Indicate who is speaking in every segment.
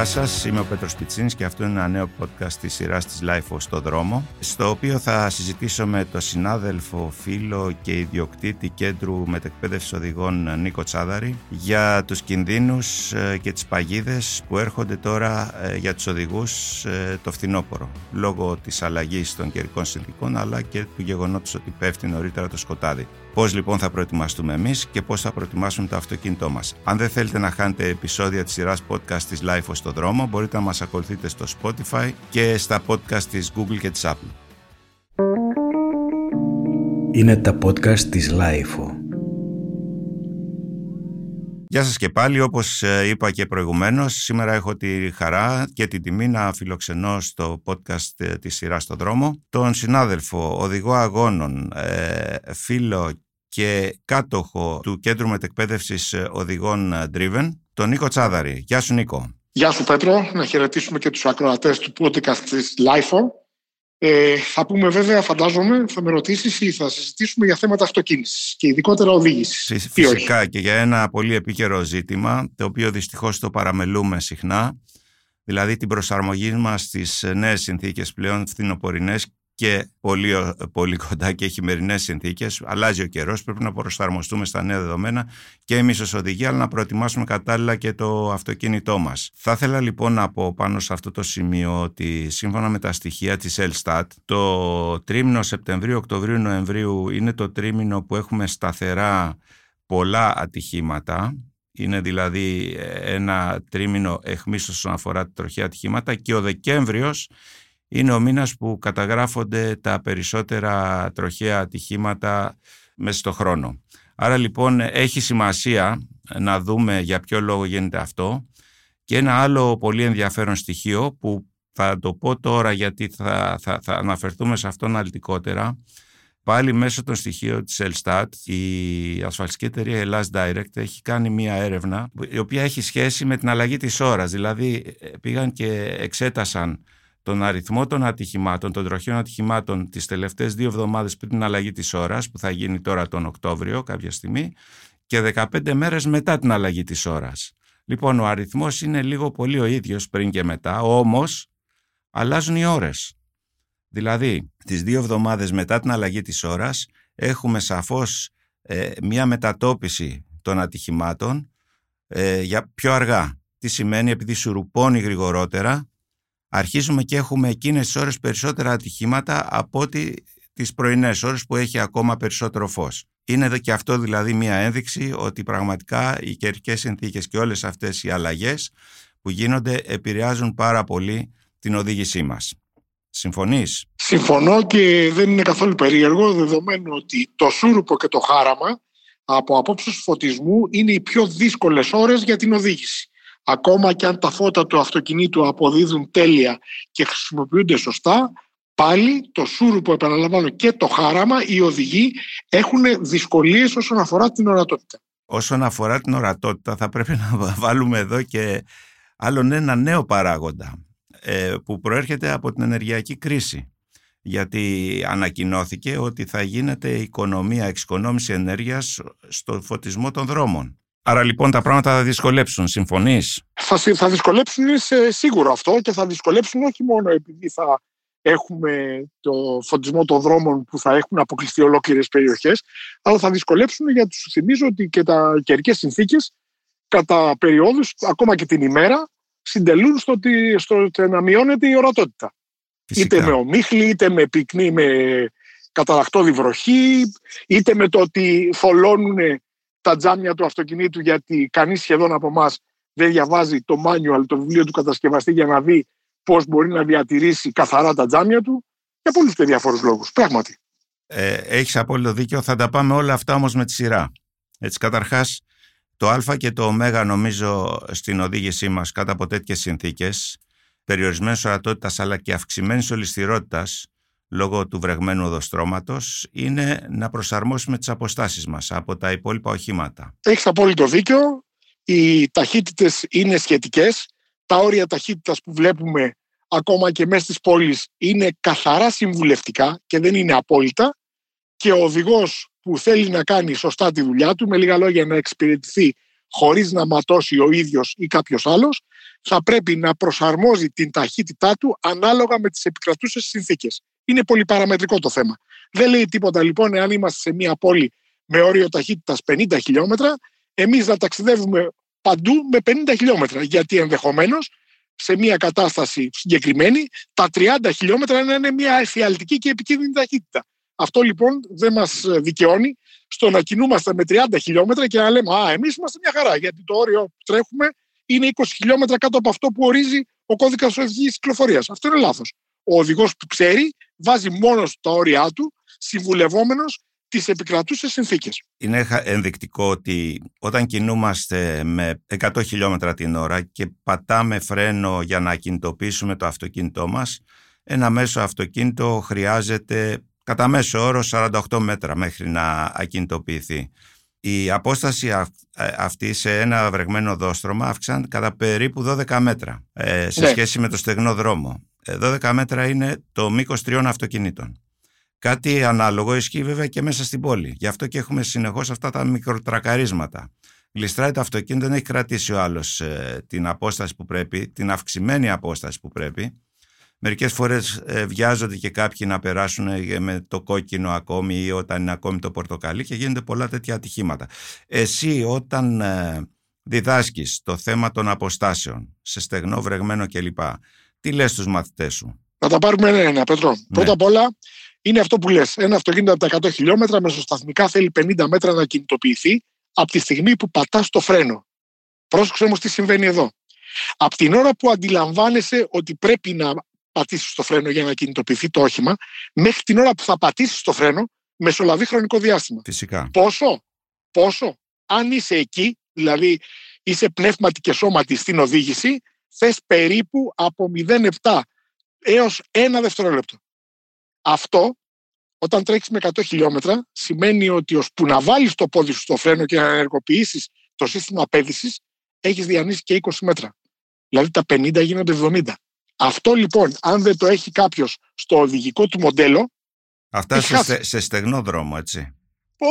Speaker 1: Γεια σας, είμαι ο Πέτρος Πιτσίνης και αυτό είναι ένα νέο podcast της σειράς της Life στο δρόμο στο οποίο θα συζητήσω με τον συνάδελφο, φίλο και ιδιοκτήτη κέντρου μετεκπαίδευσης οδηγών Νίκο Τσάδαρη για τους κινδύνους ε, και τις παγίδες που έρχονται τώρα ε, για τους οδηγούς ε, το φθινόπωρο λόγω της αλλαγής των καιρικών συνθήκων αλλά και του γεγονότος ότι πέφτει νωρίτερα το σκοτάδι. Πώς λοιπόν θα προετοιμαστούμε εμείς και πώς θα προετοιμάσουμε το αυτοκίνητό μας. Αν δεν θέλετε να χάνετε επεισόδια της σειράς podcast της Life στο δρόμο, μπορείτε να μας ακολουθείτε στο Spotify και στα podcast της Google και της Apple.
Speaker 2: Είναι τα podcast της Life.
Speaker 1: Γεια σας και πάλι, όπως ε, είπα και προηγουμένως, σήμερα έχω τη χαρά και την τιμή να φιλοξενώ στο podcast ε, της σειράς στο δρόμο τον συνάδελφο, οδηγό αγώνων, ε, φίλο και κάτοχο του Κέντρου Μετεκπαίδευσης Οδηγών Driven, τον Νίκο Τσάδαρη. Γεια σου Νίκο.
Speaker 3: Γεια σου Πέτρο, να χαιρετήσουμε και τους ακροατές του podcast της LIFO. Ε, θα πούμε βέβαια, φαντάζομαι, θα με ρωτήσεις ή θα συζητήσουμε για θέματα αυτοκίνησης και ειδικότερα οδήγησης.
Speaker 1: Φυσικά και για ένα πολύ επίκαιρο ζήτημα, το οποίο δυστυχώς το παραμελούμε συχνά, δηλαδή την προσαρμογή μας στις νέες συνθήκες πλέον φθινοπορεινές και πολύ, πολύ κοντά και χειμερινέ συνθήκες. Αλλάζει ο καιρός, πρέπει να προσαρμοστούμε στα νέα δεδομένα και εμείς ως οδηγοί, αλλά να προετοιμάσουμε κατάλληλα και το αυτοκίνητό μας. Θα ήθελα λοιπόν να πω πάνω σε αυτό το σημείο ότι σύμφωνα με τα στοιχεία της Elstat, το τρίμηνο Σεπτεμβρίου, Οκτωβρίου, Νοεμβρίου είναι το τρίμηνο που έχουμε σταθερά πολλά ατυχήματα είναι δηλαδή ένα τρίμηνο εχμής όσον αφορά τη τροχιά ατυχήματα και ο Δεκέμβριος είναι ο μήνας που καταγράφονται τα περισσότερα τροχαία ατυχήματα μέσα στο χρόνο. Άρα λοιπόν έχει σημασία να δούμε για ποιο λόγο γίνεται αυτό και ένα άλλο πολύ ενδιαφέρον στοιχείο που θα το πω τώρα γιατί θα, θα, θα αναφερθούμε σε αυτό αναλυτικότερα πάλι μέσω των στοιχείων της Elstat η ασφαλιστική εταιρεία Ελλάς Direct έχει κάνει μία έρευνα η οποία έχει σχέση με την αλλαγή της ώρας δηλαδή πήγαν και εξέτασαν τον αριθμό των ατυχημάτων, των τροχιών ατυχημάτων τις τελευταίες δύο εβδομάδες πριν την αλλαγή της ώρας που θα γίνει τώρα τον Οκτώβριο κάποια στιγμή και 15 μέρες μετά την αλλαγή της ώρας. Λοιπόν, ο αριθμός είναι λίγο πολύ ο ίδιος πριν και μετά, όμως αλλάζουν οι ώρες. Δηλαδή, τις δύο εβδομάδες μετά την αλλαγή της ώρας έχουμε σαφώς ε, μια μετατόπιση των ατυχημάτων ε, για πιο αργά. Τι σημαίνει επειδή σουρουπώνει γρηγορότερα αρχίζουμε και έχουμε εκείνες τις ώρες περισσότερα ατυχήματα από ότι τις πρωινές ώρες που έχει ακόμα περισσότερο φως. Είναι και αυτό δηλαδή μια ένδειξη ότι πραγματικά οι καιρικές συνθήκες και όλες αυτές οι αλλαγές που γίνονται επηρεάζουν πάρα πολύ την οδήγησή μας. Συμφωνείς;
Speaker 3: Συμφωνώ και δεν είναι καθόλου περίεργο δεδομένου ότι το σούρουπο και το χάραμα από απόψεις φωτισμού είναι οι πιο δύσκολες ώρες για την οδήγηση ακόμα και αν τα φώτα του αυτοκινήτου αποδίδουν τέλεια και χρησιμοποιούνται σωστά, πάλι το σούρουπο, επαναλαμβάνω, και το χάραμα, οι οδηγοί έχουν δυσκολίες όσον αφορά την ορατότητα.
Speaker 1: Όσον αφορά την ορατότητα θα πρέπει να βάλουμε εδώ και άλλον ένα νέο παράγοντα ε, που προέρχεται από την ενεργειακή κρίση γιατί ανακοινώθηκε ότι θα γίνεται οικονομία, εξοικονόμηση ενέργειας στο φωτισμό των δρόμων. Άρα λοιπόν τα πράγματα θα δυσκολέψουν, συμφωνείς;
Speaker 3: Θα, θα δυσκολέψουν σε σίγουρο αυτό και θα δυσκολέψουν όχι μόνο επειδή θα έχουμε το φωτισμό των δρόμων που θα έχουν αποκλειστεί ολόκληρες περιοχές, αλλά θα δυσκολέψουν γιατί σου θυμίζω ότι και τα καιρικές συνθήκες κατά περιόδους, ακόμα και την ημέρα, συντελούν στο ότι, στο να μειώνεται η ορατότητα. Είτε με ομίχλη, είτε με πυκνή, με καταρακτώδη βροχή, είτε με το ότι θολώνουν τα τζάμια του αυτοκινήτου γιατί κανείς σχεδόν από εμάς δεν διαβάζει το manual, το βιβλίο του κατασκευαστή για να δει πώς μπορεί να διατηρήσει καθαρά τα τζάμια του για πολλούς και διάφορους λόγους. Πράγματι.
Speaker 1: Ε, Έχεις απόλυτο δίκιο. Θα τα πάμε όλα αυτά όμως με τη σειρά. Έτσι, καταρχάς, το Α και το Ω νομίζω στην οδήγησή μας κάτω από τέτοιες συνθήκες, περιορισμένης ορατότητας αλλά και αυξημένης ολιστηρότητα, λόγω του βρεγμένου οδοστρώματος είναι να προσαρμόσουμε τις αποστάσεις μας από τα υπόλοιπα οχήματα.
Speaker 3: Έχεις απόλυτο δίκιο. Οι ταχύτητες είναι σχετικές. Τα όρια ταχύτητας που βλέπουμε ακόμα και μέσα στις πόλεις είναι καθαρά συμβουλευτικά και δεν είναι απόλυτα και ο οδηγός που θέλει να κάνει σωστά τη δουλειά του, με λίγα λόγια να εξυπηρετηθεί χωρίς να ματώσει ο ίδιος ή κάποιος άλλος, θα πρέπει να προσαρμόζει την ταχύτητά του ανάλογα με τις επικρατούσες συνθήκες. Είναι πολύ παραμετρικό το θέμα. Δεν λέει τίποτα λοιπόν εάν είμαστε σε μια πόλη με όριο ταχύτητας 50 χιλιόμετρα, εμείς να ταξιδεύουμε παντού με 50 χιλιόμετρα. Γιατί ενδεχομένως σε μια κατάσταση συγκεκριμένη τα 30 χιλιόμετρα να είναι μια εφιαλτική και επικίνδυνη ταχύτητα. Αυτό λοιπόν δεν μας δικαιώνει στο να κινούμαστε με 30 χιλιόμετρα και να λέμε Α, εμείς είμαστε μια χαρά. Γιατί το όριο που τρέχουμε είναι 20 χιλιόμετρα κάτω από αυτό που ορίζει ο κώδικας οδική κυκλοφορίας. Αυτό είναι λάθος. Ο οδηγός που ξέρει βάζει μόνος τα όρια του, συμβουλευόμενος τις επικρατούσες συνθήκες.
Speaker 1: Είναι ενδεικτικό ότι όταν κινούμαστε με 100 χιλιόμετρα την ώρα και πατάμε φρένο για να κινητοποιήσουμε το αυτοκίνητό μας, ένα μέσο αυτοκίνητο χρειάζεται κατά μέσο όρο 48 μέτρα μέχρι να ακινητοποιηθεί. Η απόσταση ε, αυτή σε ένα βρεγμένο δόστρωμα αύξαν κατά περίπου 12 μέτρα ε, σε ναι. σχέση με το στεγνό δρόμο. 12 ε, μέτρα είναι το μήκος τριών αυτοκινήτων. Κάτι ανάλογο ισχύει βέβαια και μέσα στην πόλη. Γι' αυτό και έχουμε συνεχώς αυτά τα μικροτρακαρίσματα. Γλιστράει το αυτοκίνητο, δεν έχει κρατήσει ο άλλος την απόσταση που πρέπει, την αυξημένη απόσταση που πρέπει Μερικές φορές ε, βιάζονται και κάποιοι να περάσουν ε, με το κόκκινο ακόμη ή όταν είναι ακόμη το πορτοκαλί και γίνονται πολλά τέτοια ατυχήματα. Εσύ όταν ε, διδάσκεις το θέμα των αποστάσεων σε στεγνό, βρεγμένο κλπ. Τι λες στους μαθητές σου;
Speaker 3: Να τα πάρουμε ένα-ένα, Πέτρο. Ναι. Πρώτα απ' όλα είναι αυτό που λες. Ένα αυτοκίνητο από τα 100 χιλιόμετρα μεσοσταθμικά θέλει 50 μέτρα να κινητοποιηθεί από τη στιγμή που πατάς το φρένο. Πρόσεξε όμως τι συμβαίνει εδώ. Από την ώρα που αντιλαμβάνεσαι ότι πρέπει να πατήσεις το φρένο για να κινητοποιηθεί το όχημα, μέχρι την ώρα που θα πατήσεις το φρένο, μεσολαβεί χρονικό διάστημα.
Speaker 1: Φυσικά.
Speaker 3: Πόσο, πόσο, αν είσαι εκεί, δηλαδή είσαι πνεύματι και σώματι στην οδήγηση, θες περίπου από 0,7 έως 1 δευτερόλεπτο. Αυτό, όταν τρέχεις με 100 χιλιόμετρα, σημαίνει ότι ώσπου να βάλεις το πόδι σου στο φρένο και να ενεργοποιήσεις το σύστημα απέδησης, έχεις διανύσει και 20 μέτρα. Δηλαδή τα 50 γίνονται 70. Αυτό λοιπόν, αν δεν το έχει κάποιος στο οδηγικό του μοντέλο.
Speaker 1: Αυτά σε, σε στεγνό δρόμο, έτσι.
Speaker 3: Ο,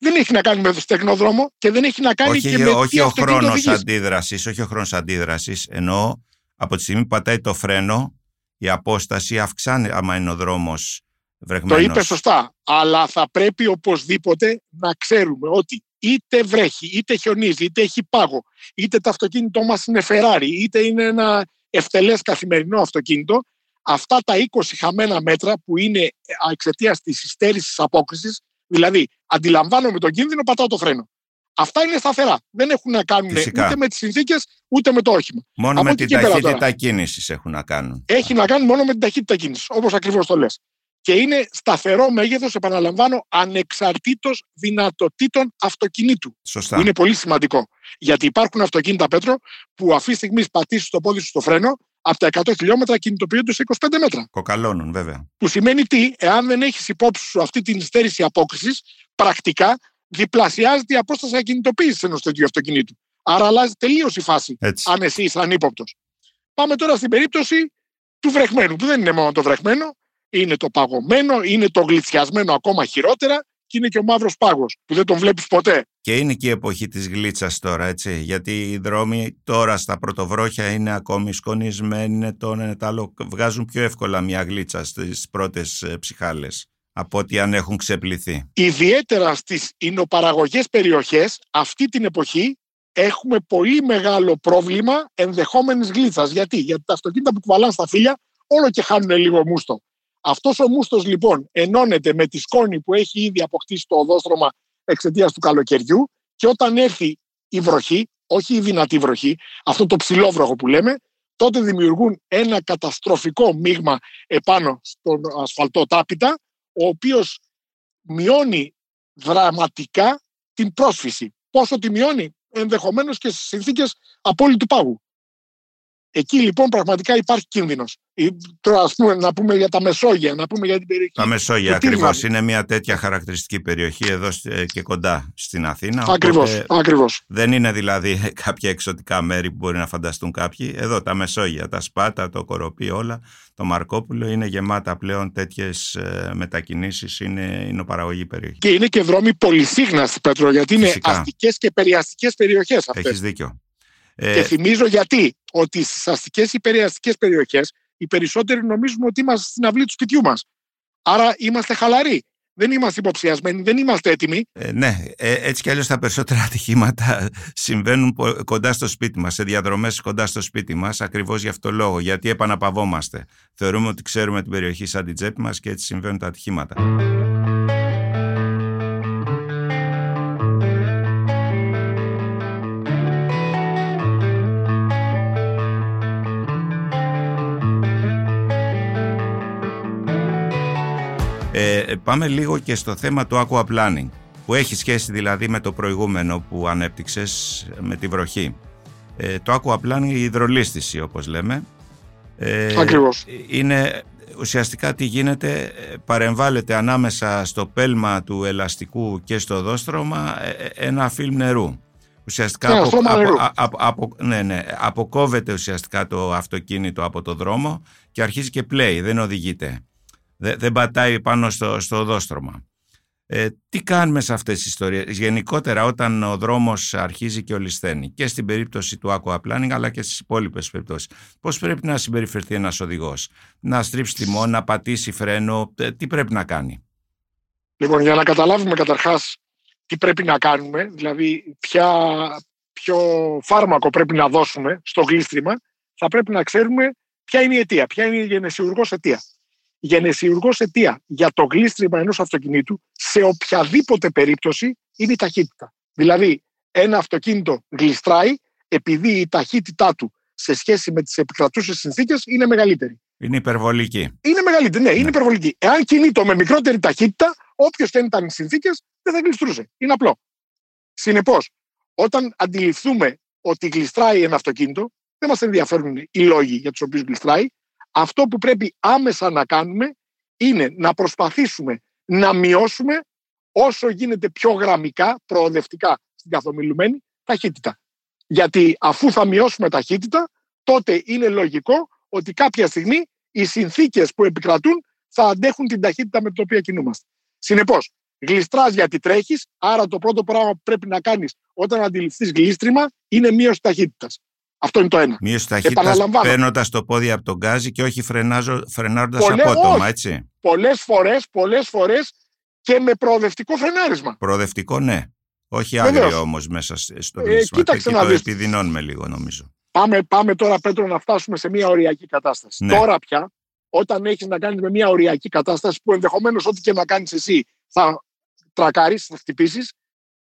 Speaker 3: δεν έχει να κάνει με το στεγνό δρόμο και δεν έχει να κάνει
Speaker 1: όχι,
Speaker 3: και με
Speaker 1: όχι ο χρόνος αντίδρασης, όχι ο χρόνος αντίδρασης, εννοώ από τη στιγμή που πατάει το φρένο, η απόσταση αυξάνει άμα είναι ο δρόμος βρεγμένος.
Speaker 3: Το είπε σωστά. Αλλά θα πρέπει οπωσδήποτε να ξέρουμε ότι είτε βρέχει, είτε χιονίζει, είτε έχει πάγο, είτε το αυτοκίνητό μας είναι Ferrari, είτε είναι ένα ευτελές καθημερινό αυτοκίνητο, αυτά τα 20 χαμένα μέτρα που είναι εξαιτίας της υστέρησης απόκρισης, δηλαδή αντιλαμβάνομαι τον κίνδυνο, πατάω το φρένο. Αυτά είναι σταθερά. Δεν έχουν να κάνουν Φυσικά. ούτε με τις συνθήκες ούτε με το όχημα.
Speaker 1: Μόνο με την ταχύτητα κίνησης έχουν να κάνουν.
Speaker 3: Έχει να κάνει μόνο με την ταχύτητα κίνησης, όπως ακριβώς το λες. Και είναι σταθερό μέγεθος, επαναλαμβάνω, ανεξαρτήτως δυνατοτήτων αυτοκινήτου.
Speaker 1: Σωστά.
Speaker 3: είναι πολύ σημαντικό. Γιατί υπάρχουν αυτοκίνητα, Πέτρο, που αυτή τη στιγμή πατήσεις το πόδι σου στο φρένο, από τα 100 χιλιόμετρα κινητοποιούνται σε 25 μέτρα.
Speaker 1: Κοκαλώνουν, βέβαια.
Speaker 3: Που σημαίνει τι, εάν δεν έχεις υπόψη σου αυτή την στέρηση απόκρισης, πρακτικά διπλασιάζεται η απόσταση ακινητοποίησης ενός τέτοιου αυτοκινήτου. Άρα αλλάζει τελείως η φάση, Έτσι. αν εσύ είσαι ανύποπτος. Πάμε τώρα στην περίπτωση του βρεχμένου, που δεν είναι μόνο το βρεχμένο, είναι το παγωμένο, είναι το γλιτσιασμένο ακόμα χειρότερα και είναι και ο μαύρος πάγος που δεν τον βλέπεις ποτέ.
Speaker 1: Και είναι και η εποχή της γλίτσας τώρα, έτσι, γιατί οι δρόμοι τώρα στα πρωτοβρόχια είναι ακόμη σκονισμένοι, είναι το ένα το άλλο, βγάζουν πιο εύκολα μια γλίτσα στις πρώτες ε, ψυχάλες από ότι αν έχουν ξεπληθεί.
Speaker 3: Ιδιαίτερα στις εινοπαραγωγές περιοχές αυτή την εποχή έχουμε πολύ μεγάλο πρόβλημα ενδεχόμενης γλίτσας. Γιατί, Γιατί τα αυτοκίνητα που κουβαλάνε στα φύλλα όλο και χάνουν λίγο μούστο. Αυτός ο μούστος λοιπόν ενώνεται με τη σκόνη που έχει ήδη αποκτήσει το οδόστρωμα εξαιτίας του καλοκαιριού και όταν έρθει η βροχή, όχι η δυνατή βροχή, αυτό το ψηλόβροχο που λέμε, τότε δημιουργούν ένα καταστροφικό μείγμα επάνω στον ασφαλτό τάπητα, ο οποίος μειώνει δραματικά την πρόσφυση. Πόσο τη μειώνει, ενδεχομένως και στις συνθήκες απόλυτου πάγου. Εκεί λοιπόν πραγματικά υπάρχει κίνδυνος. Τώρα, ας πούμε, να πούμε για τα Μεσόγεια, να πούμε για την περιοχή.
Speaker 1: Τα Μεσόγεια ακριβώς. Είναι μια τέτοια χαρακτηριστική περιοχή εδώ ε, και κοντά στην Αθήνα.
Speaker 3: Ακριβώς. Ακριβώς.
Speaker 1: Δεν είναι δηλαδή κάποια εξωτικά μέρη που μπορεί να φανταστούν κάποιοι. Εδώ τα Μεσόγεια, τα Σπάτα, το Κοροπή, όλα. Το Μαρκόπουλο είναι γεμάτα πλέον τέτοιες μετακινήσεις. Είναι, είναι παραγωγή περιοχή.
Speaker 3: Και είναι και δρόμοι πολυσύγναστοι, Πέτρο, γιατί είναι αστικές και περιαστικές περιοχές αυτές.
Speaker 1: Έχεις δίκιο.
Speaker 3: Ε... Και θυμίζω γιατί, ότι στις αστικές υπεριαστικές περιοχές οι περισσότεροι νομίζουμε ότι είμαστε στην αυλή του σπιτιού μας. Άρα είμαστε χαλαροί. Δεν είμαστε υποψιασμένοι, δεν είμαστε έτοιμοι.
Speaker 1: Ε, ναι, ε, έτσι κι αλλιώς τα περισσότερα ατυχήματα συμβαίνουν κοντά στο σπίτι μας, σε διαδρομές κοντά στο σπίτι μας, ακριβώς γι' αυτό λόγο. Γιατί επαναπαυόμαστε. Θεωρούμε ότι ξέρουμε την περιοχή σαν την τσέπη μας και έτσι συμβαίνουν τα ατυχήματα. Ε, πάμε λίγο και στο θέμα του aquaplanning που έχει σχέση δηλαδή με το προηγούμενο που ανέπτυξες με τη βροχή. Ε, το aquaplanning η υδρολίστηση όπως λέμε.
Speaker 3: Ε, Ακριβώς.
Speaker 1: Είναι ουσιαστικά τι γίνεται, παρεμβάλλεται ανάμεσα στο πέλμα του ελαστικού και στο δόστρωμα ένα φιλμ νερού. Ουσιαστικά
Speaker 3: απο,
Speaker 1: απο, απο, ναι, ναι, αποκόβεται ουσιαστικά το αυτοκίνητο από το δρόμο και αρχίζει και πλέει, δεν οδηγείται δεν, πατάει πάνω στο, στο οδόστρωμα. Ε, τι κάνουμε σε αυτές τις ιστορίες, γενικότερα όταν ο δρόμος αρχίζει και ολισθαίνει και στην περίπτωση του aquaplanning αλλά και στις υπόλοιπες περιπτώσεις. Πώς πρέπει να συμπεριφερθεί ένας οδηγός, να στρίψει τιμόν, να πατήσει φρένο, ε, τι πρέπει να κάνει;
Speaker 3: Λοιπόν, για να καταλάβουμε καταρχάς τι πρέπει να κάνουμε, δηλαδή ποια, ποιο φάρμακο πρέπει να δώσουμε στο γλίστριμα, θα πρέπει να ξέρουμε ποια είναι η αιτία, ποια είναι η γενεσιουργός αιτία γενεσιουργός αιτία για το γλίστριμα ενός αυτοκινήτου σε οποιαδήποτε περίπτωση είναι η ταχύτητα. Δηλαδή, ένα αυτοκίνητο γλιστράει επειδή η ταχύτητά του σε σχέση με τις επικρατούσες συνθήκες είναι μεγαλύτερη.
Speaker 1: Είναι υπερβολική.
Speaker 3: Είναι μεγαλύτερη, ναι, είναι ναι. υπερβολική. Εάν κινείται με μικρότερη ταχύτητα, όποιος και ήταν οι συνθήκες, δεν θα γλιστρούσε. Είναι απλό. Συνεπώς, όταν αντιληφθούμε ότι γλιστράει ένα αυτοκίνητο, δεν μας ενδιαφέρουν οι λόγοι για τους οποίους γλιστράει, αυτό που πρέπει άμεσα να κάνουμε είναι να προσπαθήσουμε να μειώσουμε όσο γίνεται πιο γραμμικά, προοδευτικά στην καθομιλουμένη ταχύτητα. Γιατί αφού θα μειώσουμε ταχύτητα, τότε είναι λογικό ότι κάποια στιγμή οι συνθήκες που επικρατούν θα αντέχουν την ταχύτητα με την οποία κινούμαστε. Συνεπώς, γλιστράς γιατί τρέχεις, άρα το πρώτο πράγμα που πρέπει να κάνεις όταν αντιληφθείς γλίστριμα είναι μείωση ταχύτητας. Αυτό είναι το ένα.
Speaker 1: Μείωση ταχύτητας παίρνοντας το πόδι από τον γκάζι και όχι φρενάροντας απότομα, έτσι.
Speaker 3: Πολλές φορές, πολλές φορές και με προοδευτικό φρενάρισμα.
Speaker 1: Προοδευτικό, ναι. Όχι άγριο όμως μέσα στο κλείσμα. Ε, Εκεί το επιδεινώνουμε λίγο, νομίζω.
Speaker 3: Πάμε, πάμε τώρα, Πέτρο, να φτάσουμε σε μια οριακή κατάσταση. Ναι. Τώρα πια, όταν έχεις να κάνεις με μια οριακή κατάσταση που ενδεχομένως ό,τι και να κάνεις εσύ θα τρακάρει, θα χτυπήσεις,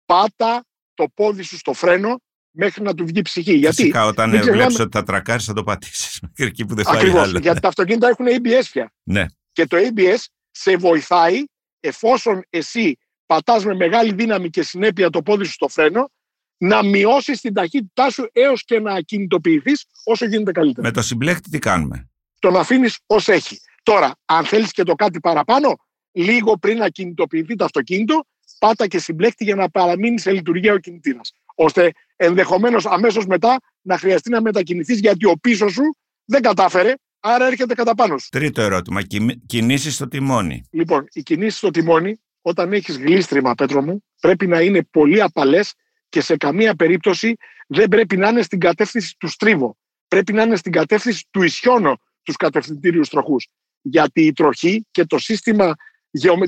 Speaker 3: πάτα το πόδι σου στο φρένο μέχρι να του βγει ψυχή. Γιατί,
Speaker 1: Φυσικά, όταν βλέπεις ότι θα τρακάρεις, θα το πατήσεις μέχρι εκεί που δεν φάει Ακριβώς, άλλο.
Speaker 3: Γιατί τα αυτοκίνητα έχουν ABS πια.
Speaker 1: Ναι.
Speaker 3: Και το ABS σε βοηθάει εφόσον εσύ πατάς με μεγάλη δύναμη και συνέπεια το πόδι σου στο φρένο να μειώσεις την ταχύτητά σου έως και να κινητοποιηθείς όσο γίνεται καλύτερα.
Speaker 1: Με το συμπλέκτη τι κάνουμε;
Speaker 3: Τον αφήνεις ως έχει. Τώρα, αν θέλεις και το κάτι παραπάνω, λίγο πριν να κινητοποιηθεί το αυτοκίνητο, πάτα και συμπλέκτη για να παραμείνει σε λειτουργία ο κινητήρας ώστε ενδεχομένως αμέσως μετά να χρειαστεί να μετακινηθείς γιατί ο πίσω σου δεν κατάφερε, άρα έρχεται κατά πάνω σου.
Speaker 1: Τρίτο ερώτημα. Κινήσεις στο τιμόνι.
Speaker 3: Λοιπόν, οι κινήσεις στο τιμόνι, όταν έχεις γλίστριμα, Πέτρο μου, πρέπει να είναι πολύ απαλές και σε καμία περίπτωση δεν πρέπει να είναι στην κατεύθυνση του στρίβο. Πρέπει να είναι στην κατεύθυνση του ισιώνω τους κατευθυντήριους τροχούς. Γιατί η τροχή και το σύστημα,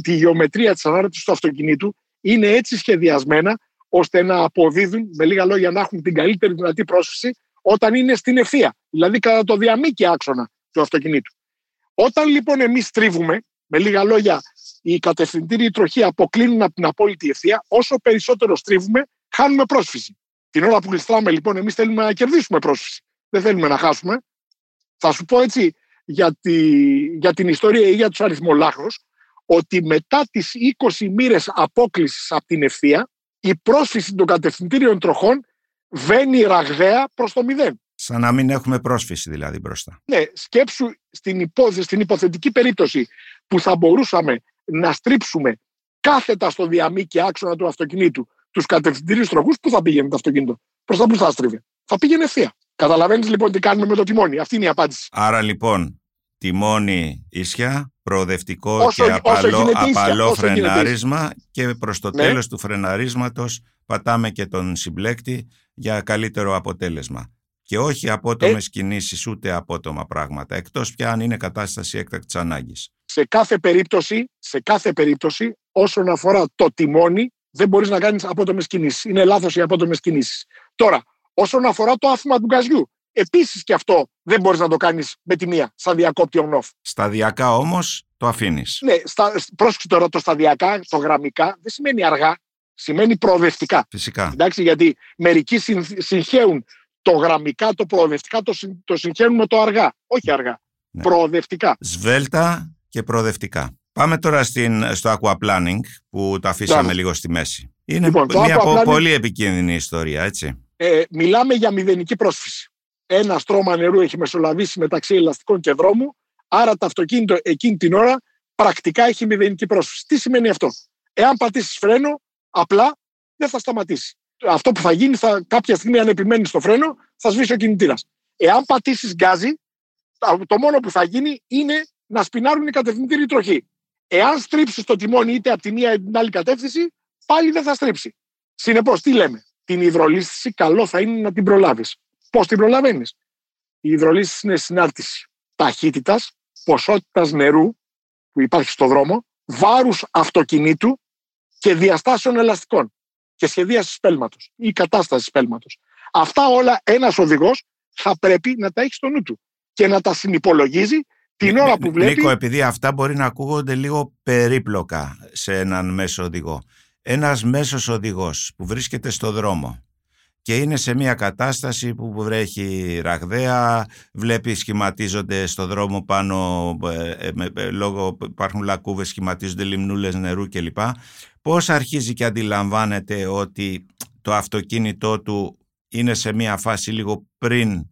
Speaker 3: τη γεωμετρία της ανάρτησης του αυτοκινήτου είναι έτσι σχεδιασμένα ώστε να αποδίδουν, με λίγα λόγια, να έχουν την καλύτερη δυνατή πρόσφυση όταν είναι στην ευθεία, δηλαδή κατά το διαμήκη άξονα του αυτοκινήτου. Όταν λοιπόν εμείς τρίβουμε, με λίγα λόγια, οι κατευθυντήριοι τροχοί αποκλίνουν από την απόλυτη ευθεία, όσο περισσότερος στρίβουμε, χάνουμε πρόσφυση. Την ώρα που γλιστράμε λοιπόν, εμείς θέλουμε να κερδίσουμε πρόσφυση. Δεν θέλουμε να χάσουμε. Θα σου πω έτσι για, τη, για την ιστορία ή για τους αριθμολάχρους, ότι μετά τις 20 μοίρες απόκλησης από την ευθεία, η πρόσφυση των κατευθυντήριων τροχών βαίνει ραγδαία προς το μηδέν.
Speaker 1: Σαν να μην έχουμε πρόσφυση δηλαδή μπροστά.
Speaker 3: Ναι, σκέψου στην, υπό, στην υποθετική περίπτωση που θα μπορούσαμε να στρίψουμε κάθετα στο διαμήκη άξονα του αυτοκινήτου τους κατευθυντήριους τροχούς, πού θα πήγαινε το αυτοκίνητο; Προς τα πού θα στρίβει. Θα πήγαινε ευθεία. Καταλαβαίνεις λοιπόν τι κάνουμε με το τιμόνι; Αυτή είναι η απάντηση.
Speaker 1: Άρα λοιπόν, τιμόνι ίσια, προοδευτικό και απαλό, απαλό φρενάρισμα και προς το ναι. τέλος του φρεναρίσματος πατάμε και τον συμπλέκτη για καλύτερο αποτέλεσμα. Και όχι απότομες
Speaker 3: Ε.
Speaker 1: κινήσεις ούτε απότομα πράγματα, εκτός πια αν είναι κατάσταση έκτακτης ανάγκης.
Speaker 3: σε κάθε περίπτωση, σε κάθε περίπτωση, όσον αφορά το τιμόνι, δεν μπορείς να κάνεις απότομες κινήσεις. Είναι λάθος οι απότομες κινήσεις. Τώρα, όσον αφορά το άφημα του γκαζιού, επίσης και αυτό δεν μπορείς να το κάνεις με τη μία, σαν διακόπτη on-off.
Speaker 1: Σταδιακά όμως το αφήνεις.
Speaker 3: Ναι, στα, πρόσεξε τώρα το σταδιακά, το γραμμικά, δεν σημαίνει αργά, σημαίνει προοδευτικά.
Speaker 1: Φυσικά.
Speaker 3: Εντάξει, γιατί μερικοί συν- συγχαίουν το γραμμικά, το προοδευτικά, το, συν- το συγχαίουν με το αργά. Όχι αργά.
Speaker 1: Ναι.
Speaker 3: Προοδευτικά.
Speaker 1: Σβέλτα και προοδευτικά. Πάμε τώρα στην, στο aquaplanning που το αφήσαμε
Speaker 3: Μπράβο.
Speaker 1: λίγο στη μέση. Είναι
Speaker 3: Λοιπόν, το
Speaker 1: μια πο-
Speaker 3: aquaplaning-
Speaker 1: πολύ επικίνδυνη ιστορία, έτσι.
Speaker 3: Ε, μιλάμε για μηδενική πρόσφυση. Ένα στρώμα νερού έχει μεσολαβήσει μεταξύ ελαστικών και δρόμου, άρα το αυτοκίνητο εκείνη την ώρα πρακτικά έχει μηδενική πρόσφυση. Τι σημαίνει αυτό; Εάν πατήσεις φρένο, απλά δεν θα σταματήσει. Αυτό που θα γίνει, θα, κάποια στιγμή, αν επιμένεις στο φρένο, θα σβήσει ο κινητήρας. Εάν πατήσεις γκάζι, τα- το μόνο που θα γίνει είναι να σπινάρουν οι κατευθυντήριοι τροχοί. Εάν στρίψεις το τιμόνι είτε από τη μία είτε την άλλη κατεύθυνση, πάλι δεν θα στρίψει. Συνεπώς, τι λέμε; Την υδρολίσθηση καλό θα είναι να την προλάβεις. Πώς την προλαβαίνεις, Η υδρολίσθηση είναι συνάρτηση ταχύτητας, ποσότητας νερού που υπάρχει στο δρόμο, βάρους αυτοκινήτου και διαστάσεων ελαστικών και σχεδίασης πέλματο ή κατάστασης πέλματο. Αυτά όλα ένας οδηγός θα πρέπει να τα έχει στο νου του και να τα συνυπολογίζει την ώρα που βλέπει.
Speaker 1: Νίκο, επειδή αυτά μπορεί να ακούγονται λίγο περίπλοκα σε έναν μέσο οδηγό. Ένας μέσος οδηγός που βρίσκεται στο δρόμο και είναι σε μια κατάσταση που βρέχει ραγδαία, βλέπεις σχηματίζονται στο δρόμο πάνω, ε, ε, με- ε, λόγω υπάρχουν λακκούβες, σχηματίζονται λιμνούλες νερού κλπ. Πώς αρχίζει και αντιλαμβάνεται ότι το αυτοκίνητό του είναι σε μια φάση λίγο πριν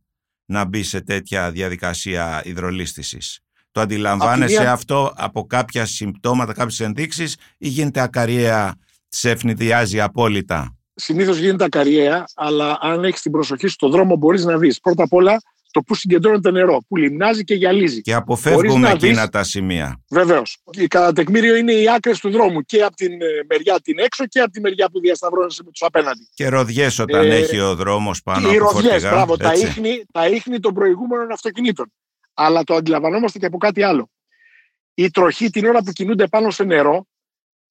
Speaker 1: να μπει σε τέτοια διαδικασία υδρολίσθησης. Το αντιλαμβάνεσαι
Speaker 3: μία-
Speaker 1: αυτό από κάποια συμπτώματα, κάποιες ενδείξεις ή γίνεται ακαριέα, σε ευνηδιάζει απόλυτα;
Speaker 3: Συνήθως γίνεται ακαριέα, αλλά αν έχεις την προσοχή στον δρόμο, μπορείς να δεις πρώτα απ' όλα το που συγκεντρώνεται νερό, που λιμνάζει και γυαλίζει.
Speaker 1: Και αποφεύγουμε
Speaker 3: να
Speaker 1: εκείνα
Speaker 3: δεις-
Speaker 1: τα σημεία.
Speaker 3: Βεβαίως. Κατά τεκμήριο είναι οι άκρες του δρόμου και από την ε, μεριά την έξω και από τη μεριά που διασταυρώνεσαι με τους απέναντι.
Speaker 1: Και ροδιές όταν
Speaker 3: Ε,
Speaker 1: έχει ο δρόμος πάνω
Speaker 3: οι
Speaker 1: από
Speaker 3: ροδιές,
Speaker 1: φορτηγά.
Speaker 3: μπράβο, τα
Speaker 1: έτσι.
Speaker 3: ίχνη, τα ίχνη των προηγούμενων αυτοκινήτων. Αλλά το αντιλαμβανόμαστε και από κάτι άλλο. Οι τροχοί την ώρα που κινούνται πάνω σε νερό,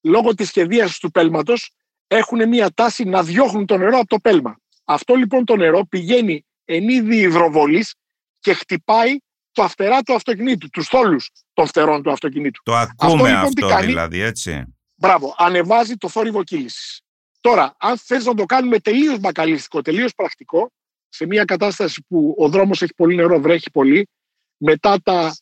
Speaker 3: λόγω της σχεδίαση του πέλματος, έχουν μια τάση να διώχνουν το νερό από το πέλμα. Αυτό λοιπόν το νερό πηγαίνει εν είδη υδροβολής και χτυπάει το φτερά του αυτοκινήτου, τους θόλους των φτερών του αυτοκινήτου.
Speaker 1: Το ακούμε
Speaker 3: λοιπόν
Speaker 1: αυτό,
Speaker 3: τι κάνει;
Speaker 1: δηλαδή, έτσι.
Speaker 3: Μπράβο, ανεβάζει το θόρυβο κύλησης. Τώρα, αν θες να το κάνουμε τελείως μπακαλιστικό, τελείως πρακτικό, σε μια κατάσταση που ο δρόμος έχει πολύ νερό, βρέχει πολύ, μετά τα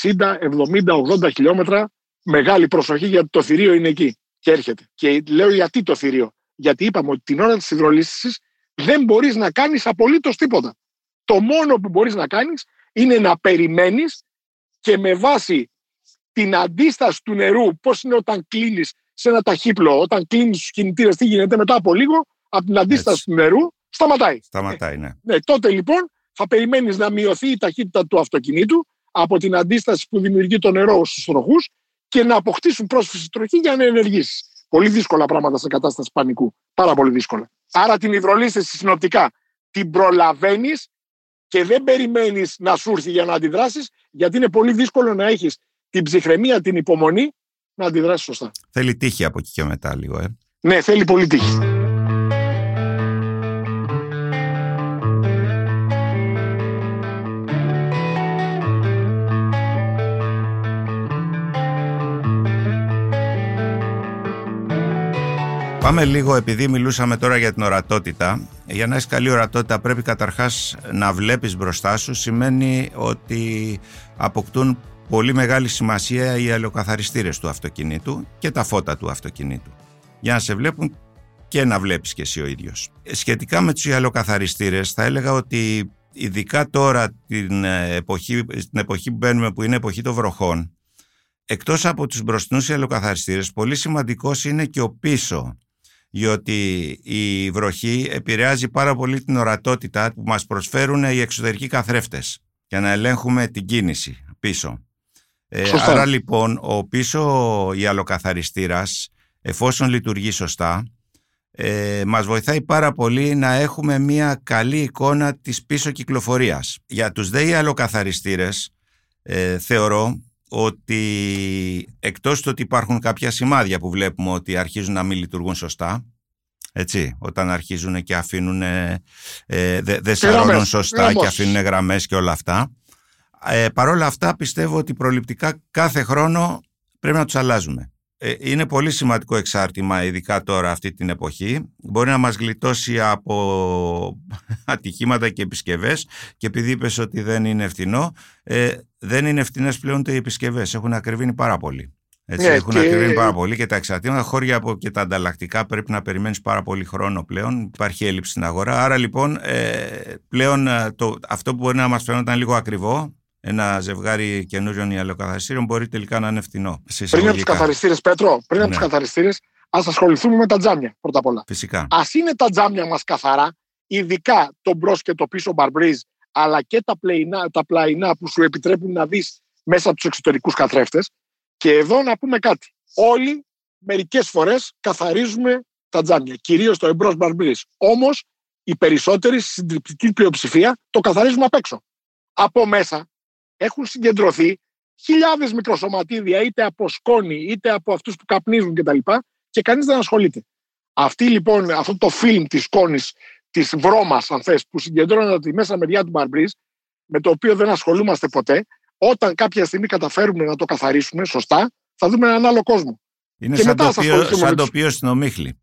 Speaker 3: 60, 70, 80 χιλιόμετρα, μεγάλη προσοχή γιατί το θηρίο είναι εκεί και έρχεται. Και λέω γιατί το θηρίο; Γιατί είπαμε ότι την ώρα της υδρολύσησης δεν μπορείς να κάνεις απολύτως τίποτα. Το μόνο που μπορείς να κάνεις είναι να περιμένεις και με βάση την αντίσταση του νερού, πώς είναι όταν κλείνεις σε ένα ταχύπλο, όταν κλείνεις τους κινητήρες, τι γίνεται μετά από λίγο, από την αντίσταση
Speaker 1: Έτσι.
Speaker 3: του νερού, σταματάει.
Speaker 1: Σταματάει, ναι.
Speaker 3: Ναι, τότε λοιπόν θα περιμένεις να μειωθεί η ταχύτητα του αυτοκινήτου από την αντίσταση που δημιουργεί το νερό στους τροχούς και να αποκτήσουν πρόσφυση τροχή για να ενεργήσεις. Πολύ δύσκολα πράγματα σε κατάσταση πανικού. Πάρα πολύ δύσκολα. Άρα την υδρολίσθηση συνοπτικά την προλαβαίνεις και δεν περιμένεις να σου έρθει για να αντιδράσεις, γιατί είναι πολύ δύσκολο να έχεις την ψυχραιμία, την υπομονή να αντιδράσεις σωστά.
Speaker 1: Θέλει τύχη από εκεί και μετά λίγο, ε.
Speaker 3: Ναι, θέλει πολύ τύχη.
Speaker 1: Πάμε λίγο, επειδή μιλούσαμε τώρα για την ορατότητα. Για να έχεις καλή ορατότητα, πρέπει καταρχάς να βλέπεις μπροστά σου. Σημαίνει ότι αποκτούν πολύ μεγάλη σημασία οι αλλοκαθαριστήρε του αυτοκινήτου και τα φώτα του αυτοκινήτου. Για να σε βλέπουν και να βλέπεις και εσύ ο ίδιος. Σχετικά με τους αλλοκαθαριστήρες θα έλεγα ότι ειδικά τώρα την εποχή, την εποχή που μπαίνουμε που είναι εποχή των βροχών εκτός από τους μπροστινούς αλλοκαθαριστήρες πολύ σημαντικός είναι και ο πίσω διότι η βροχή επηρεάζει πάρα πολύ την ορατότητα που μας προσφέρουν οι εξωτερικοί καθρέφτες για να ελέγχουμε την κίνηση πίσω. Ε, άρα λοιπόν ο πίσω η αλλοκαθαριστήρας εφόσον λειτουργεί σωστά ε, μας βοηθάει πάρα πολύ να έχουμε μια καλή εικόνα της πίσω κυκλοφορίας. Για τους ΔΕΗ αλοκαθαριστήρες ε, θεωρώ ότι εκτός του ότι υπάρχουν κάποια σημάδια που βλέπουμε ότι αρχίζουν να μην λειτουργούν σωστά, έτσι, όταν αρχίζουν και αφήνουν, ε, δεν δε σαρώνουν σωστά και αφήνουν γραμμές και όλα αυτά. Ε, παρόλα αυτά πιστεύω ότι προληπτικά κάθε χρόνο πρέπει να τους αλλάζουμε. Ε, είναι πολύ σημαντικό εξάρτημα, ειδικά τώρα αυτή την εποχή. Μπορεί να μας γλιτώσει από ατυχήματα και επισκευές και επειδή είπες ότι δεν είναι ευθυνό, ε, δεν είναι ευθυνέ πλέον οι επισκευές. Έχουν ακριβήνει πάρα πολύ. Έτσι, ναι, έχουν και... ακριβήνει πάρα πολύ και τα εξαρτήματα χώρια από και τα ανταλλακτικά πρέπει να περιμένεις πάρα πολύ χρόνο πλέον. Υπάρχει έλλειψη στην αγορά. Άρα λοιπόν ε, πλέον ε, το, αυτό που μπορεί να μας φαίνονταν λίγο ακριβό ένα ζευγάρι καινούριων ιαλοκαθαριστήρων μπορεί τελικά να είναι φθηνό.
Speaker 3: Πριν από τους καθαριστήρες, Πέτρο, πριν ναι. από τους καθαριστήρες, ας ασχοληθούμε με τα τζάμια πρώτα απ' όλα.
Speaker 1: Φυσικά.
Speaker 3: Α είναι τα τζάμια μας καθαρά, ειδικά το μπρος και το πίσω μπαρμπρίζ, αλλά και τα, πλαϊνά, τα πλαϊνά που σου επιτρέπουν να δεις μέσα από τους εξωτερικούς καθρέφτες. Και εδώ να πούμε κάτι. Όλοι μερικές φορές καθαρίζουμε τα τζάμια, κυρίως το εμπρός μπαρμπρίζ. Όμως οι περισσότεροι, στη συντριπτική πλειοψηφία, το καθαρίζουμε απ' έξω. Από μέσα έχουν συγκεντρωθεί χιλιάδες μικροσωματίδια είτε από σκόνη είτε από αυτούς που καπνίζουν κτλ. Και, και κανείς δεν ασχολείται. Αυτή λοιπόν, αυτό το φιλμ της σκόνης, της βρώμας αν θες, που συγκεντρώνεται τη μέσα μεριά του Μπαρμπρίζ, με το οποίο δεν ασχολούμαστε ποτέ, όταν κάποια στιγμή καταφέρουμε να το καθαρίσουμε σωστά, θα δούμε έναν άλλο κόσμο.
Speaker 1: Είναι σαν, το οποίο, σαν το οποίο στην Ομίχλη.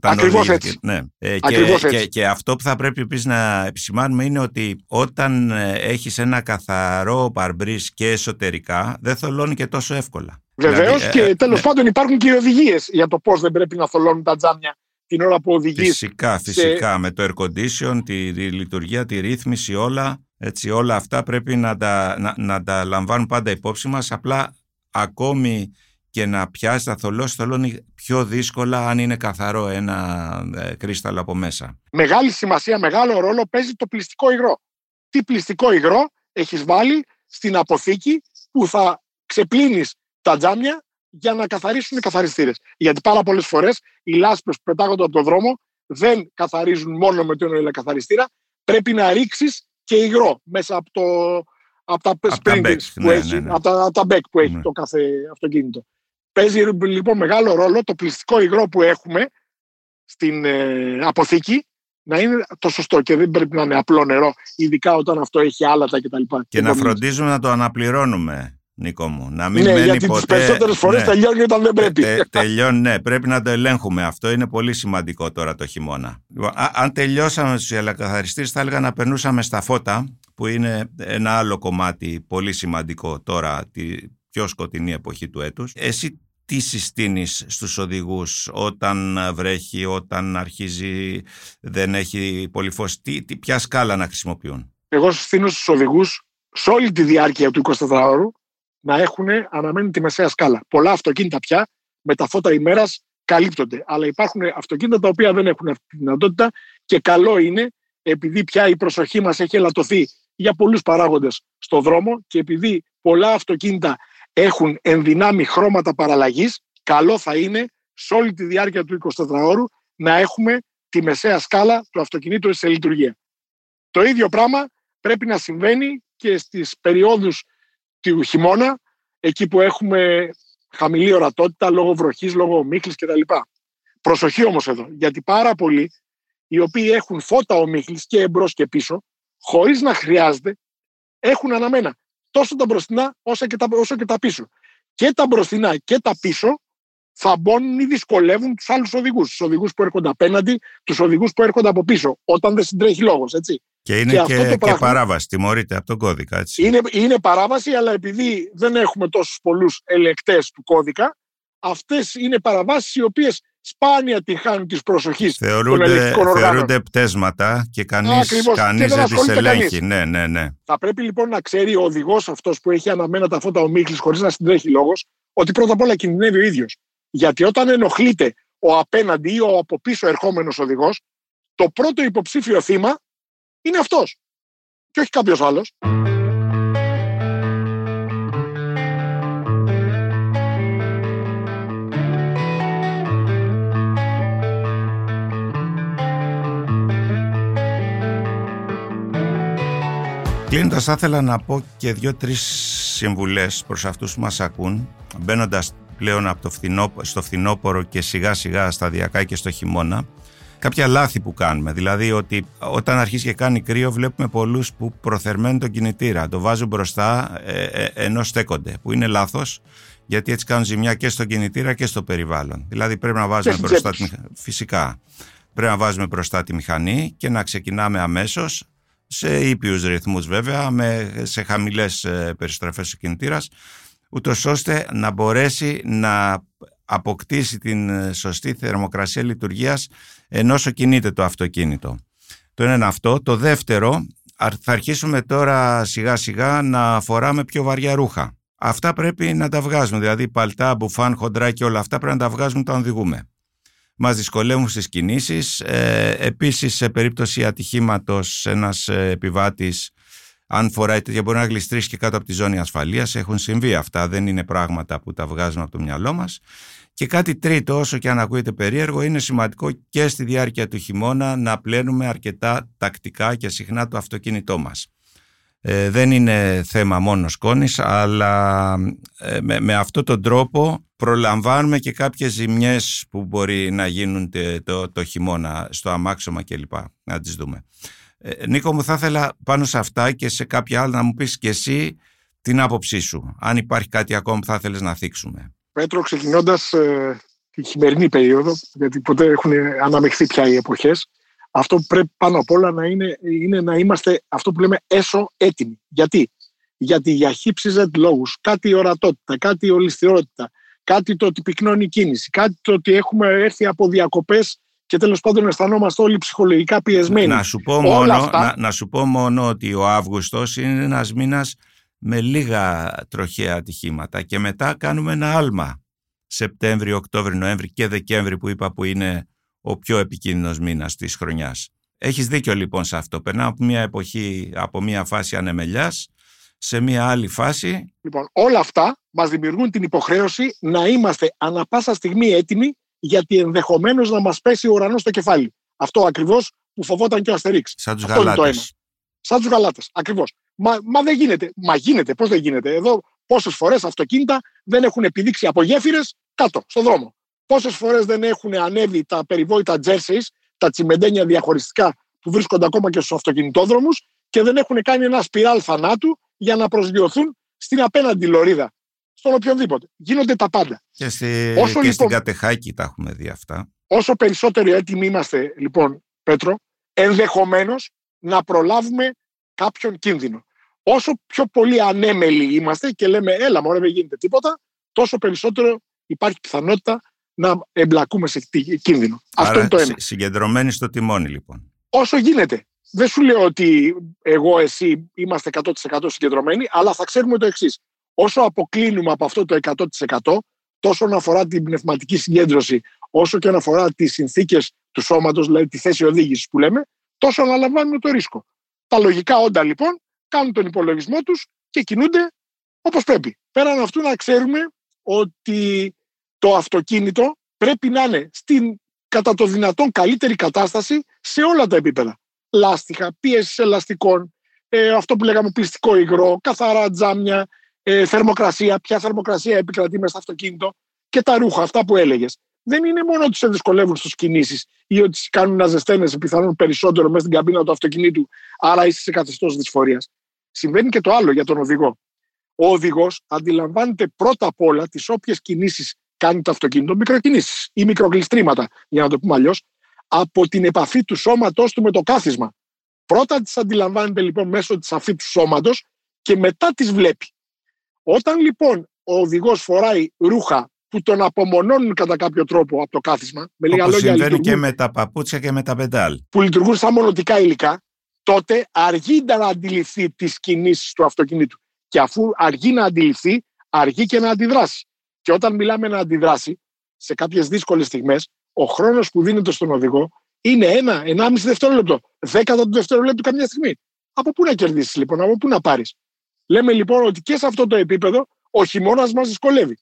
Speaker 3: Ακριβώς έτσι.
Speaker 1: Ναι. Ε, και, Και, και, αυτό που θα πρέπει επίσης να επισημάνουμε είναι ότι όταν ε, έχεις ένα καθαρό παρμπρίζ και εσωτερικά δεν θολώνει και τόσο εύκολα.
Speaker 3: Βεβαίως δηλαδή, και ε, τέλος ναι. πάντων υπάρχουν και οδηγίες για το πώς δεν πρέπει να θολώνουν τα τζάμια την ώρα που οδηγείς.
Speaker 1: Φυσικά, φυσικά. Με το air condition, τη, τη, λειτουργία, τη ρύθμιση, όλα. Έτσι, όλα αυτά πρέπει να τα, να, να τα λαμβάνουν πάντα υπόψη μας. Απλά ακόμη και να πιάσει, θα θολώσει, θολώνει πιο δύσκολα αν είναι καθαρό ένα ε, κρίσταλο από μέσα.
Speaker 3: Μεγάλη σημασία, μεγάλο ρόλο παίζει το πληστικό υγρό. Τι πληστικό υγρό έχεις βάλει στην αποθήκη που θα ξεπλύνεις τα τζάμια για να καθαρίσουν οι καθαριστήρες. Γιατί πάρα πολλές φορές οι λάσπες που πετάγονται από τον δρόμο δεν καθαρίζουν μόνο με τον καθαριστήρα. Πρέπει να ρίξεις και υγρό μέσα από, το, από τα springs που ναι, έχει, ναι, ναι. Από, τα, από τα back που έχει ναι. το κάθε αυτοκίνητο. Παίζει λοιπόν μεγάλο ρόλο το πληστικό υγρό που έχουμε στην ε, αποθήκη να είναι το σωστό και δεν πρέπει να είναι απλό νερό, ειδικά όταν αυτό έχει άλατα κτλ.
Speaker 1: Και, και να φροντίζουμε να το αναπληρώνουμε. Νίκο μου. Να μην ναι,
Speaker 3: μένει
Speaker 1: γιατί
Speaker 3: ποτέ... τις περισσότερες φορές ναι. τελειώνει όταν δεν πρέπει. Τε,
Speaker 1: τελειώνει, ναι. Πρέπει να το ελέγχουμε. Αυτό είναι πολύ σημαντικό τώρα το χειμώνα. Λοιπόν, αν τελειώσαμε στους ελακαθαριστές θα έλεγα να περνούσαμε στα φώτα που είναι ένα άλλο κομμάτι πολύ σημαντικό τώρα πιο σκοτεινή εποχή του έτους. Εσύ τι συστήνεις στους οδηγούς όταν βρέχει, όταν αρχίζει, δεν έχει πολύ φως, τι, τι, ποια σκάλα να χρησιμοποιούν;
Speaker 3: Εγώ συστήνω στους οδηγούς σε όλη τη διάρκεια του 24ωρου να έχουν αναμένει τη μεσαία σκάλα. Πολλά αυτοκίνητα πια με τα φώτα ημέρας καλύπτονται. Αλλά υπάρχουν αυτοκίνητα τα οποία δεν έχουν αυτή τη δυνατότητα και καλό είναι επειδή πια η προσοχή μας έχει ελαττωθεί για πολλούς παράγοντες στο δρόμο και επειδή πολλά αυτοκίνητα έχουν ενδυνάμει χρώματα παραλλαγής, καλό θα είναι σε όλη τη διάρκεια του 24ωρου να έχουμε τη μεσαία σκάλα του αυτοκινήτου σε λειτουργία. Το ίδιο πράγμα πρέπει να συμβαίνει και στις περιόδους του χειμώνα, εκεί που έχουμε χαμηλή ορατότητα λόγω βροχής, λόγω ομίχλης κτλ. Προσοχή όμως εδώ, γιατί πάρα πολλοί οι οποίοι έχουν φώτα ομίχλης και εμπρός και πίσω, χωρίς να χρειάζεται, έχουν αναμένα τόσο τα μπροστινά όσο και τα, όσο και τα πίσω. Και τα μπροστινά και τα πίσω θα μπουν ή δυσκολεύουν τους άλλους οδηγούς. Τους οδηγούς που έρχονται απέναντι, τους οδηγούς που έρχονται από πίσω, όταν δεν συντρέχει λόγος.
Speaker 1: Και είναι και, και, και παράβαση, τιμωρείται από τον κώδικα. Έτσι.
Speaker 3: Είναι, είναι παράβαση, αλλά επειδή δεν έχουμε τόσους πολλούς ελεκτές του κώδικα, αυτές είναι παραβάσεις οι οποίες σπάνια τη χάνουν της προσοχής
Speaker 1: θεωρούνται, των Θεωρούνται πτέσματα και κανεί κανείς δεν τις ελέγχει. Ναι, ναι, ναι.
Speaker 3: Θα πρέπει λοιπόν να ξέρει ο οδηγός αυτός που έχει αναμένα τα φώτα ομίχλη χωρίς να συντρέχει λόγος, ότι πρώτα απ' όλα κινδυνεύει ο ίδιος. Γιατί όταν ενοχλείται ο απέναντι ή ο από πίσω ερχόμενος οδηγός, το πρώτο υποψήφιο θύμα είναι αυτός. Και όχι κάποιος άλλος.
Speaker 1: Κλείνοντας, θα ήθελα να πω και δύο-τρεις συμβουλές προς αυτούς που μας ακούν, μπαίνοντας πλέον από το φθινό, στο φθινόπωρο και σιγά σιγά σταδιακά και στο χειμώνα. Κάποια λάθη που κάνουμε. Δηλαδή ότι όταν αρχίζει και κάνει κρύο, βλέπουμε πολλούς που προθερμαίνουν τον κινητήρα. Το βάζουν μπροστά ε, ε, ενώ στέκονται. Που είναι λάθος, γιατί έτσι κάνουν ζημιά και στον κινητήρα και στο περιβάλλον. Δηλαδή πρέπει να βάζουμε μπροστά τη μηχανή. Φυσικά. Πρέπει να βάζουμε μπροστά τη μηχανή και να ξεκινάμε αμέσως σε ήπιους ρυθμούς βέβαια, με, σε χαμηλές ε, περιστροφές ο κινητήρας, ούτως ώστε να μπορέσει να αποκτήσει την ε, σωστή θερμοκρασία λειτουργίας ενώ κινείται το αυτοκίνητο. Το ένα είναι αυτό. Το δεύτερο, θα αρχίσουμε τώρα σιγά σιγά να φοράμε πιο βαριά ρούχα. Αυτά πρέπει να τα βγάζουμε, δηλαδή παλτά, μπουφάν, χοντρά και όλα αυτά πρέπει να τα βγάζουμε όταν οδηγούμε μας δυσκολεύουν στις κινήσεις. Ε, επίσης, σε περίπτωση ατυχήματος, ένας ε, επιβάτης αν φοράει τέτοια μπορεί να γλιστρήσει και κάτω από τη ζώνη ασφαλείας. Έχουν συμβεί αυτά, δεν είναι πράγματα που τα βγάζουμε από το μυαλό μας. Και κάτι τρίτο, όσο και αν ακούγεται περίεργο, είναι σημαντικό και στη διάρκεια του χειμώνα να πλένουμε αρκετά τακτικά και συχνά το αυτοκίνητό μας. Ε, δεν είναι θέμα μόνος σκόνης, αλλά ε, με, με αυτόν τον τρόπο προλαμβάνουμε και κάποιες ζημιές που μπορεί να γίνουν το, το χειμώνα στο αμάξωμα κλπ. Να τις δούμε. Ε, Νίκο μου θα ήθελα πάνω σε αυτά και σε κάποια άλλα να μου πεις και εσύ την άποψή σου. Αν υπάρχει κάτι ακόμα που θα ήθελες να θίξουμε.
Speaker 3: Πέτρο, ξεκινώντας ε, τη χειμερινή περίοδο, γιατί ποτέ έχουν αναμεχθεί πια οι εποχές, αυτό που πρέπει πάνω απ' όλα να είναι, είναι να είμαστε αυτό που λέμε έσω έτοιμοι. Γιατί; Γιατί για χύψιζετ λόγους, κάτι ορατότητα, κάτι ολιστηρότητα, κάτι το ότι πυκνώνει η κίνηση, κάτι το ότι έχουμε έρθει από διακοπές και τέλος πάντων αισθανόμαστε όλοι ψυχολογικά πιεσμένοι.
Speaker 1: Να σου πω, μόνο, να, να σου πω μόνο ότι ο Αύγουστος είναι ένας μήνας με λίγα τροχαία ατυχήματα και μετά κάνουμε ένα άλμα. Σεπτέμβριο, Οκτώβριο, Νοέμβριο και Δεκέμβριο που είπα που είναι ο πιο επικίνδυνος μήνας της χρονιάς. Έχεις δίκιο λοιπόν σε αυτό. Περνάω από μια εποχή, από μια φάση ανεμελιάς σε μια άλλη φάση.
Speaker 3: Λοιπόν, όλα αυτά μας δημιουργούν την υποχρέωση να είμαστε ανα πάσα στιγμή έτοιμοι γιατί ενδεχομένως να μας πέσει ο ουρανός στο κεφάλι. Αυτό ακριβώς που φοβόταν και ο Αστερίξ.
Speaker 1: Σαν τους γαλάτες.
Speaker 3: Σαν τους γαλάτες, ακριβώς. Μα, μα δεν γίνεται. Μα γίνεται. Πώς δεν γίνεται. Εδώ πόσες φορές αυτοκίνητα δεν έχουν επιδείξει από γέφυρες κάτω, στον δρόμο. Πόσες φορές δεν έχουν ανέβει τα περιβόητα τζέρσι, τα τσιμεντένια διαχωριστικά που βρίσκονται ακόμα και στους αυτοκινητόδρομους και δεν έχουν κάνει ένα σπιράλ θανάτου για να προσγειωθούν στην απέναντι λωρίδα. Στον οποιονδήποτε. Γίνονται τα πάντα.
Speaker 1: Και, στη, όσο, και λοιπόν, στην Κατεχάκη τα έχουμε δει αυτά.
Speaker 3: Όσο περισσότερο έτοιμοι είμαστε, λοιπόν, Πέτρο, ενδεχομένως να προλάβουμε κάποιον κίνδυνο. Όσο πιο πολύ ανέμελοι είμαστε και λέμε, έλα, μωρέ, δεν γίνεται τίποτα, τόσο περισσότερο υπάρχει πιθανότητα να εμπλακούμε σε κίνδυνο.
Speaker 1: Άρα, Αυτό είναι το ένα. Συγκεντρωμένοι στο τιμόνι, λοιπόν.
Speaker 3: Όσο γίνεται. Δεν σου λέω ότι εγώ, εσύ είμαστε 100% συγκεντρωμένοι, αλλά θα ξέρουμε το εξής. Όσο αποκλίνουμε από αυτό το 100%, τόσο αφορά την πνευματική συγκέντρωση, όσο και αφορά τις συνθήκες του σώματος, δηλαδή τη θέση οδήγησης που λέμε, τόσο αναλαμβάνουμε το ρίσκο. Τα λογικά όντα λοιπόν κάνουν τον υπολογισμό τους και κινούνται όπως πρέπει. Πέραν αυτού να ξέρουμε ότι το αυτοκίνητο πρέπει να είναι στην κατά το δυνατόν καλύτερη κατάσταση σε όλα τα επίπεδα. Λάστιχα, πίεσης ελαστικών, ε, αυτό που λέγαμε πληστικό υγρό, καθαρά τζάμια, ε, θερμοκρασία, ποια θερμοκρασία επικρατεί μέσα στο αυτοκίνητο και τα ρούχα, αυτά που έλεγες. Δεν είναι μόνο ότι σε δυσκολεύουν στις κινήσεις ή ότι σε κάνουν να ζεσταίνεσαι πιθανόν περισσότερο μέσα στην καμπίνα του αυτοκινήτου, άρα είσαι σε καθεστώς δυσφορίας. Συμβαίνει και το άλλο για τον οδηγό. Ο οδηγός αντιλαμβάνεται πρώτα απ' όλα τις όποιες κινήσεις κάνει το αυτοκίνητο μικροκινήσεις ή μικροκλειστρήματα, για να το πούμε αλλιώς, από την επαφή του σώματός του με το κάθισμα. Πρώτα τις αντιλαμβάνεται λοιπόν μέσω της αφή του σώματος και μετά τις βλέπει. Όταν λοιπόν ο οδηγός φοράει ρούχα που τον απομονώνουν κατά κάποιο τρόπο από το κάθισμα,
Speaker 1: με λίγα λόγια. Συμβαίνει και με τα παπούτσια και με τα πεντάλ.
Speaker 3: Που λειτουργούν σαν μονοτικά υλικά, τότε αργεί να αντιληφθεί τις κινήσεις του αυτοκινήτου. Και αφού αργεί να αντιληφθεί, αργεί και να αντιδράσει. Και όταν μιλάμε να αντιδράσει σε κάποιες δύσκολες στιγμές, ο χρόνος που δίνεται στον οδηγό είναι ένα, ενάμιση δευτερόλεπτο, δέκατο του δευτερόλεπτου καμιά στιγμή. Από πού να κερδίσεις λοιπόν, από πού να πάρεις. Λέμε λοιπόν ότι και σε αυτό το επίπεδο ο χειμώνας μας δυσκολεύει.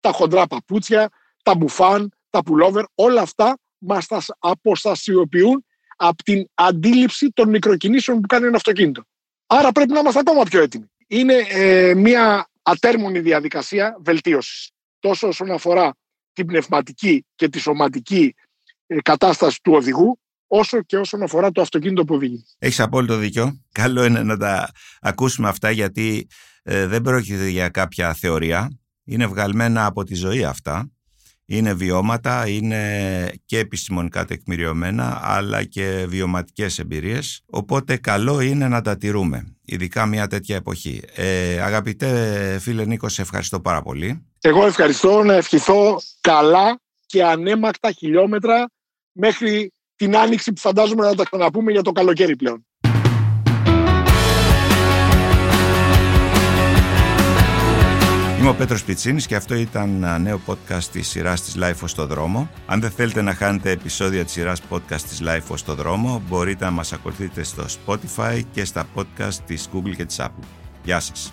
Speaker 3: Τα χοντρά παπούτσια, τα μπουφάν, τα πουλόβερ, όλα αυτά μας τα αποστασιοποιούν από την αντίληψη των μικροκινήσεων που κάνει ένα αυτοκίνητο. Άρα πρέπει να είμαστε ακόμα πιο έτοιμοι. Είναι ε, μια ατέρμονη διαδικασία βελτίωσης. Τόσο όσον αφορά την πνευματική και τη σωματική ε, κατάσταση του οδηγού, όσο και όσον αφορά το αυτοκίνητο που οδηγεί.
Speaker 1: Έχεις απόλυτο δίκιο. Καλό είναι να τα ακούσουμε αυτά γιατί ε, δεν πρόκειται για κάποια θεωρία. Είναι βγαλμένα από τη ζωή αυτά. Είναι βιώματα, είναι και επιστημονικά τεκμηριωμένα, αλλά και βιωματικές εμπειρίες. Οπότε καλό είναι να τα τηρούμε, ειδικά μια τέτοια εποχή. Ε, αγαπητέ φίλε Νίκο, σε ευχαριστώ πάρα πολύ.
Speaker 3: Εγώ ευχαριστώ να ευχηθώ καλά και ανέμακτα χιλιόμετρα μέχρι την άνοιξη που φαντάζομαι να τα ξαναπούμε για το καλοκαίρι πλέον.
Speaker 1: Είμαι ο Πέτρος Πιτσίνης και αυτό ήταν ένα νέο podcast της σειράς της Life στο δρόμο. Αν δεν θέλετε να χάνετε επεισόδια της σειράς podcast της Life στο δρόμο, μπορείτε να μας ακολουθείτε στο Spotify και στα podcast της Google και της Apple. Γεια σας.